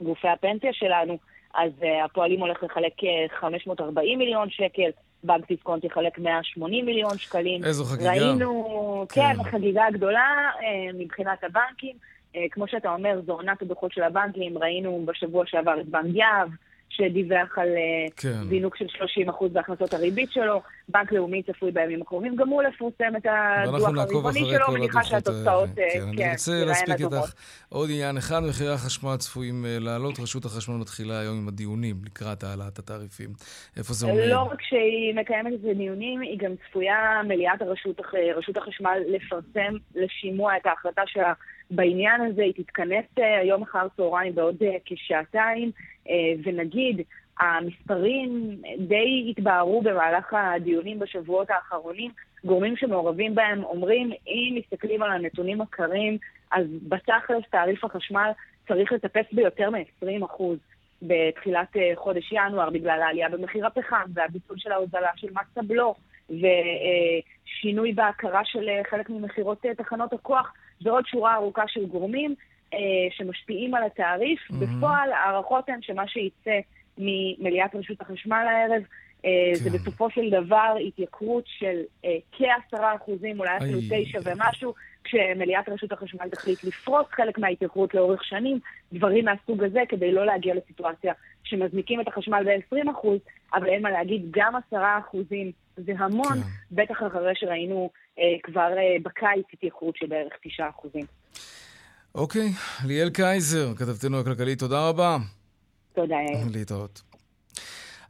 גופי הפנסיה שלנו, אז הפועלים הולך לחלק 540 מיליון שקל. בנק דיסקונט יחלק 180 מיליון שקלים. איזו חגיגה. ראינו, כן, כן חגיגה גדולה אה, מבחינת הבנקים. אה, כמו שאתה אומר, זו עונת הדוחות של הבנקים, ראינו בשבוע שעבר את בנק יהב, שדיווח על אה, כן. זינוק של 30% בהכנסות הריבית שלו. בנק לאומי צפוי בימים הקרובים גם הוא לפרסם את הדוח הרבעוני שלו, מניחה שהתוצאות, כן, כן, אני רוצה להספיק איתך עוד עניין אחד, מחירי החשמל צפויים לעלות. רשות החשמל מתחילה היום עם הדיונים לקראת העלאת התעריפים. איפה זה עומד? לא רק שהיא מקיימת את הדיונים, היא גם צפויה מליאת הרשות, רשות החשמל לפרסם לשימוע את ההחלטה שלה בעניין הזה. היא תתכנס אה, היום אחר צהריים בעוד כשעתיים. אה, ונגיד, המספרים די התבהרו במהלך הדיונים בשבועות האחרונים. גורמים שמעורבים בהם אומרים, אם מסתכלים על הנתונים הקרים, אז בתכלס תעריף החשמל צריך לטפס ביותר מ-20% בתחילת אה, חודש ינואר, בגלל העלייה במחיר הפחם והביטול של ההוזלה של מס הבלו ושינוי בהכרה של אה, חלק ממכירות תחנות הכוח ועוד שורה ארוכה של גורמים. אה, שמשפיעים על התעריף. Mm-hmm. בפועל, ההערכות הן שמה שייצא ממליאת רשות החשמל הערב, כן. זה בסופו של דבר התייקרות של אה, כעשרה אחוזים, אולי אפילו תשע ומשהו, כשמליאת רשות החשמל תחליט לפרוס חלק מההתייקרות לאורך שנים, דברים מהסוג הזה, כדי לא להגיע לסיטואציה שמזניקים את החשמל ב-20 אחוז, אבל אין מה להגיד, גם עשרה אחוזים זה המון, כן. בטח אחרי שראינו אה, כבר אה, בקיץ התייקרות של בערך תשעה אחוזים. אוקיי, ליאל קייזר, כתבתנו הכלכלית, תודה רבה. תודה, יאיר. להתראות.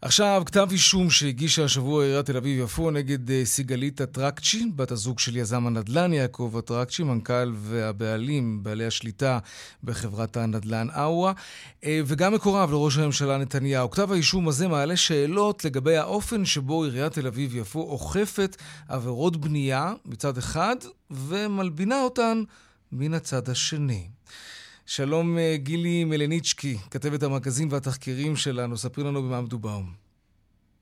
עכשיו, כתב אישום שהגישה השבוע עיריית תל אביב-יפו נגד אה, סיגלית אטרקצ'י, בת הזוג של יזם הנדל"ן יעקב אטרקצ'י, מנכ"ל והבעלים, בעלי השליטה בחברת הנדל"ן אאווה, אה, וגם מקורב לראש הממשלה נתניהו. כתב האישום הזה מעלה שאלות לגבי האופן שבו עיריית תל אביב-יפו אוכפת עבירות בנייה מצד אחד, ומלבינה אותן מן הצד השני. שלום אה, גילי מלניצ'קי, כתבת המרכזים והתחקירים שלנו, ספרי לנו במה מדובר.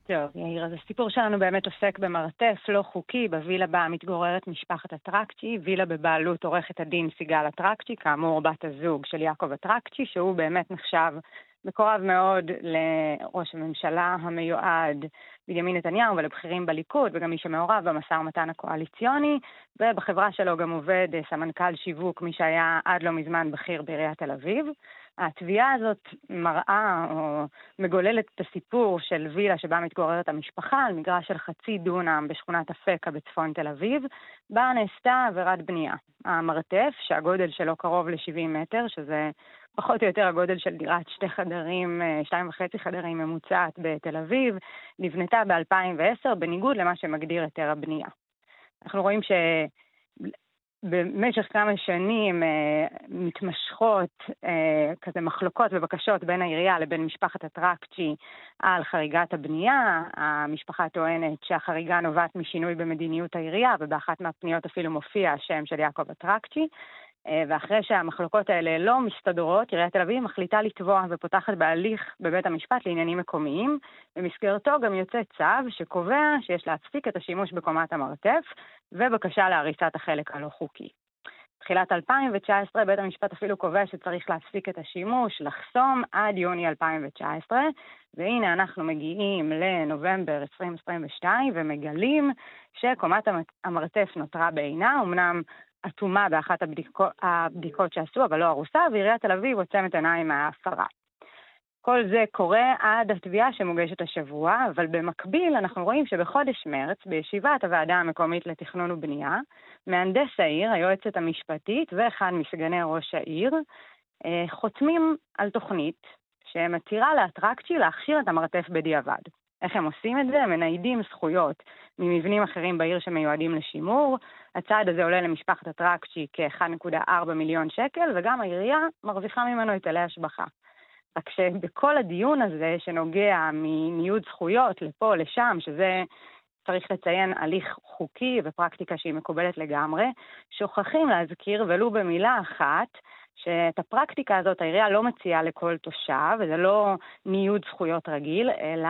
טוב, יאיר, אז הסיפור שלנו באמת עוסק במרתף לא חוקי. בווילה בה מתגוררת משפחת אטרקצ'י, וילה בבעלות עורכת הדין סיגל אטרקצ'י, כאמור בת הזוג של יעקב אטרקצ'י, שהוא באמת נחשב מקורב מאוד לראש הממשלה המיועד בנימין נתניהו ולבכירים בליכוד, וגם מי שמעורב במשא ומתן הקואליציוני, ובחברה שלו גם עובד סמנכ"ל שיווק, מי שהיה עד לא מזמן בכיר בעיריית תל אביב. התביעה הזאת מראה או מגוללת את הסיפור של וילה שבה מתגוררת המשפחה על מגרש של חצי דונם בשכונת אפקה בצפון תל אביב, בה נעשתה עבירת בנייה. המרתף, שהגודל שלו קרוב ל-70 מטר, שזה פחות או יותר הגודל של דירת שתי חדרים, אה, שתיים וחצי חדרים ממוצעת בתל אביב, נבנתה ב-2010 בניגוד למה שמגדיר היתר הבנייה. אנחנו רואים ש... במשך כמה שנים אה, מתמשכות אה, כזה מחלוקות ובקשות בין העירייה לבין משפחת אטרקצ'י על חריגת הבנייה. המשפחה טוענת שהחריגה נובעת משינוי במדיניות העירייה, ובאחת מהפניות אפילו מופיע השם של יעקב אטרקצ'י. אה, ואחרי שהמחלוקות האלה לא מסתדרות, עיריית תל אביב מחליטה לתבוע ופותחת בהליך בבית המשפט לעניינים מקומיים. במסגרתו גם יוצא צו שקובע שיש להפסיק את השימוש בקומת המרתף, ובקשה להריסת החלק הלא חוקי. תחילת 2019 בית המשפט אפילו קובע שצריך להפסיק את השימוש, לחסום עד יוני 2019, והנה אנחנו מגיעים לנובמבר 2022 ומגלים שקומת המרתף נותרה בעינה, אמנם אטומה באחת הבדיקות, הבדיקות שעשו, אבל לא ארוסה, ועיריית תל אביב עוצמת עיניים מההפרה. כל זה קורה עד התביעה שמוגשת השבוע, אבל במקביל אנחנו רואים שבחודש מרץ, בישיבת הוועדה המקומית לתכנון ובנייה, מהנדס העיר, היועצת המשפטית ואחד מסגני ראש העיר, אה, חותמים על תוכנית שמתירה לאטרקצ'י להכשיר את המרתף בדיעבד. איך הם עושים את זה? הם מניידים זכויות ממבנים אחרים בעיר שמיועדים לשימור. הצעד הזה עולה למשפחת הטראקצ'י כ-1.4 מיליון שקל, וגם העירייה מרוויחה ממנו היטלי השבחה. רק שבכל הדיון הזה, שנוגע מניוד זכויות לפה, לשם, שזה, צריך לציין, הליך חוקי ופרקטיקה שהיא מקובלת לגמרי, שוכחים להזכיר, ולו במילה אחת, שאת הפרקטיקה הזאת העירייה לא מציעה לכל תושב, וזה לא ניוד זכויות רגיל, אלא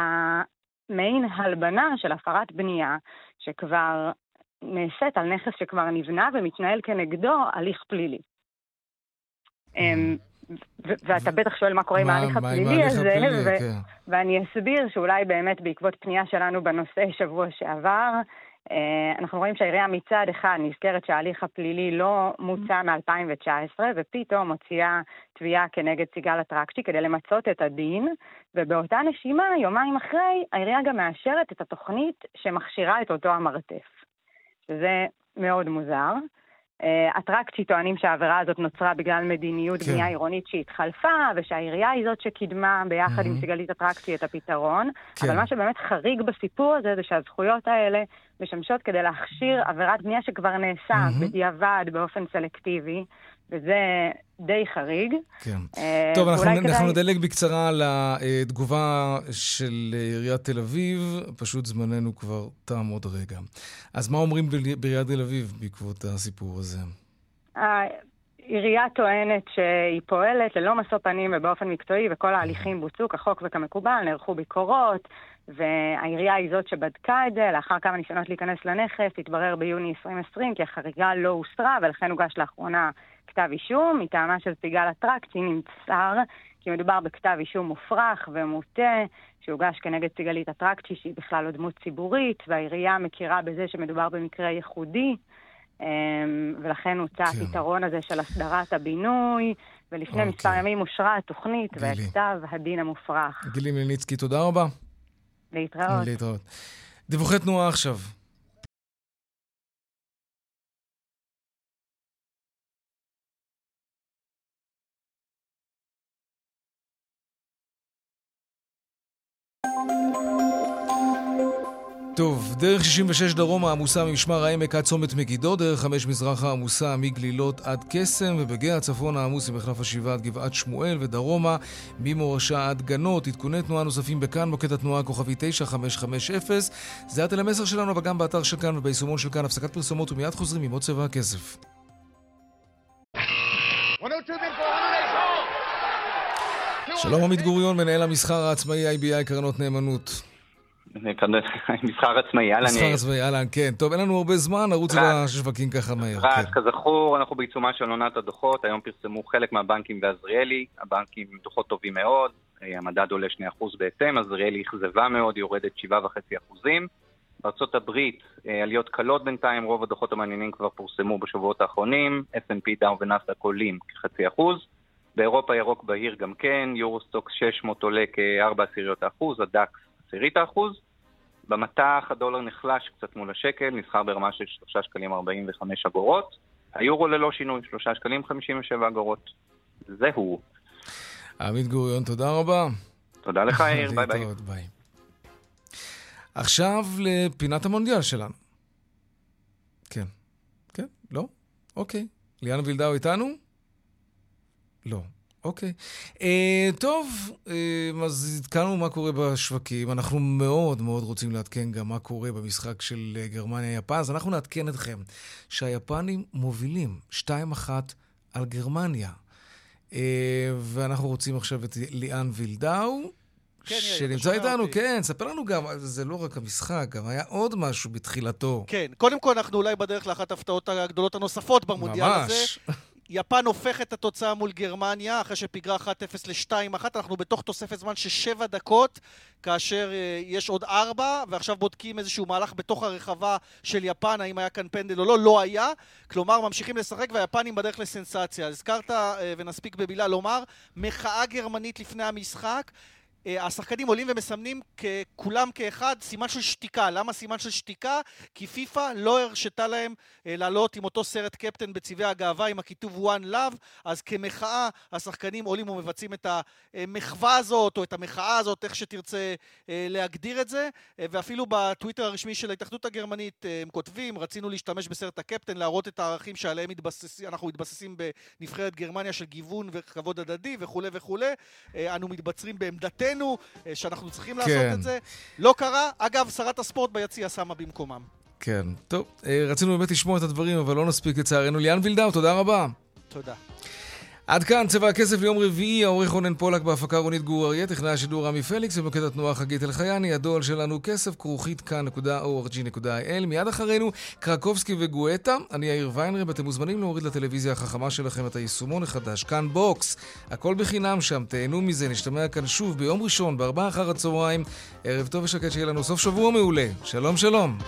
מעין הלבנה של הפרת בנייה, שכבר נעשית על נכס שכבר נבנה ומתנהל כנגדו הליך פלילי. אמ, ואתה בטח שואל מה קורה עם ההליך הפלילי הזה, כן. ואני אסביר שאולי באמת בעקבות פנייה שלנו בנושא שבוע שעבר, אה, אנחנו רואים שהעירייה מצד אחד נזכרת שההליך הפלילי לא מוצע מ-2019, ופתאום מוציאה תביעה כנגד סיגל אטרקצ'י כדי למצות את הדין, ובאותה נשימה, יומיים אחרי, העירייה גם מאשרת את התוכנית שמכשירה את אותו המרתף. שזה מאוד מוזר. אטרקצ'י אה, טוענים שהעבירה הזאת נוצרה בגלל מדיניות כן. בנייה עירונית שהתחלפה, ושהעירייה היא זאת שקידמה ביחד mm-hmm. עם סיגלית אטרקצ'י את הפתרון. כן. אבל מה שבאמת חריג בסיפור הזה זה שהזכויות האלה משמשות כדי להכשיר עבירת בנייה שכבר נעשה mm-hmm. בדיעבד באופן סלקטיבי. וזה די חריג. כן. אה, טוב, אנחנו, כדאי... אנחנו נדלג בקצרה על התגובה של עיריית תל אביב, פשוט זמננו כבר תם עוד רגע. אז מה אומרים בעיריית תל אביב בעקבות הסיפור הזה? העירייה טוענת שהיא פועלת ללא משוא פנים ובאופן מקצועי, וכל ההליכים בוצעו כחוק וכמקובל, נערכו ביקורות, והעירייה היא זאת שבדקה את זה. לאחר כמה ניסיונות להיכנס לנכס, התברר ביוני 2020 כי החריגה לא הוסרה, ולכן הוגש לאחרונה כתב אישום. מטעמה של סיגל אטרקצי נמסר כי מדובר בכתב אישום מופרך ומוטה, שהוגש כנגד סיגלית אטרקצ'י, שהיא בכלל לא דמות ציבורית, והעירייה מכירה בזה שמדובר במקרה ייחודי. אמ, ולכן הוצע כן. הפתרון הזה של הסדרת הבינוי, ולפני אוקיי. מספר ימים אושרה התוכנית וכתב הדין המופרך. גילי מלניצקי, תודה רבה. להתראות. להתראות. דיווחי תנועה עכשיו. טוב, דרך 66 דרומה עמוסה ממשמר העמק עד צומת מגידו, דרך 5 מזרחה עמוסה מגלילות עד קסם, ובגאה הצפון העמוס ממחלף השבעה עד גבעת שמואל, ודרומה ממורשה עד גנות. עדכוני תנועה נוספים בכאן, מוקד התנועה הכוכבי 9550. זה היה טלמסר שלנו, אבל גם באתר של כאן וביישומון של כאן. הפסקת פרסומות ומיד חוזרים עם עוד צבע הכסף. שלום עמית גוריון, מנהל המסחר העצמאי IBI קרנות נאמנות. מסחר עצמאי, אהלן. מסחר עצמאי, אהלן, כן. טוב, אין לנו הרבה זמן, נרוץ לשווקים ככה מהר. רק, כן. כזכור, אנחנו בעיצומה של עונת הדוחות, היום פרסמו חלק מהבנקים ועזריאלי, הבנקים עם דוחות טובים מאוד, המדד עולה 2% בהתאם, עזריאלי אכזבה מאוד, יורדת 7.5%. בארצות הברית עליות קלות בינתיים, רוב הדוחות המעניינים כבר פורסמו בשבועות האחרונים, S&P דאו ונסדק עולים כחצי אחוז. באירופה ירוק בהיר גם כן, יורוסטוקס 600 עולה כ-4 עשיריות האחוז, הדקס עשירית האחוז. במטח הדולר נחלש קצת מול השקל, נסחר ברמה של 3 שקלים 45 אגורות. היורו ללא שינוי, 3 שקלים 57 אגורות. זהו. עמית גוריון, תודה רבה. תודה לך, *laughs* יאיר, ביי ביי. ביי. עכשיו לפינת המונדיאל שלנו. כן. כן? לא? אוקיי. ליאנה וילדאו איתנו? לא. אוקיי. אה, טוב, אה, אז עדכנו מה קורה בשווקים. אנחנו מאוד מאוד רוצים לעדכן גם מה קורה במשחק של אה, גרמניה-יפן, אז אנחנו נעדכן אתכם שהיפנים מובילים 2-1 על גרמניה. אה, ואנחנו רוצים עכשיו את ליאן וילדאו. כן, שנמצא איתנו, אותי. כן, ספר לנו גם, זה לא רק המשחק, גם היה עוד משהו בתחילתו. כן, קודם כל אנחנו אולי בדרך לאחת ההפתעות הגדולות הנוספות במונדיאל ממש. הזה. יפן הופך את התוצאה מול גרמניה, אחרי שפיגרה 1-0 ל-2-1, אנחנו בתוך תוספת זמן של 7 דקות, כאשר uh, יש עוד 4, ועכשיו בודקים איזשהו מהלך בתוך הרחבה של יפן, האם היה כאן פנדל או לא, לא היה. כלומר, ממשיכים לשחק והיפנים בדרך לסנסציה. הזכרת, uh, ונספיק במילה לומר, מחאה גרמנית לפני המשחק. אה, השחקנים עולים ומסמנים כולם כאחד סימן של שתיקה. למה סימן של שתיקה? כי פיפ"א לא הרשתה להם אה, לעלות עם אותו סרט קפטן בצבעי הגאווה עם הכיתוב one love, אז כמחאה השחקנים עולים ומבצעים את המחווה הזאת או את המחאה הזאת, איך שתרצה אה, להגדיר את זה, ואפילו בטוויטר הרשמי של ההתאחדות הגרמנית הם כותבים, רצינו להשתמש בסרט הקפטן, להראות את הערכים שעליהם מתבסס, אנחנו מתבססים בנבחרת גרמניה של גיוון וכבוד הדדי וכולי וכולי, אנו מתבצרים בעמדתנו ראינו אה, שאנחנו צריכים לעשות כן. את זה. לא קרה. אגב, שרת הספורט ביציע שמה במקומם. כן. טוב, אה, רצינו באמת לשמוע את הדברים, אבל לא נספיק לצערנו. ליאן וילדאו, תודה רבה. תודה. עד כאן צבע הכסף ליום רביעי, העורך רונן פולק בהפקה רונית גור אריה, טכנאי השידור רמי פליקס ומוקד התנועה חגית אלחייני, הדואל שלנו כסף, כרוכית כאן.org.il. מיד אחרינו, קרקובסקי וגואטה, אני יאיר ויינרב, אתם מוזמנים להוריד לטלוויזיה החכמה שלכם את היישומון החדש, כאן בוקס, הכל בחינם שם, תהנו מזה, נשתמע כאן שוב ביום ראשון, בארבעה אחר הצהריים, ערב טוב ושקט שיהיה לנו סוף שבוע מעולה. שלום שלום.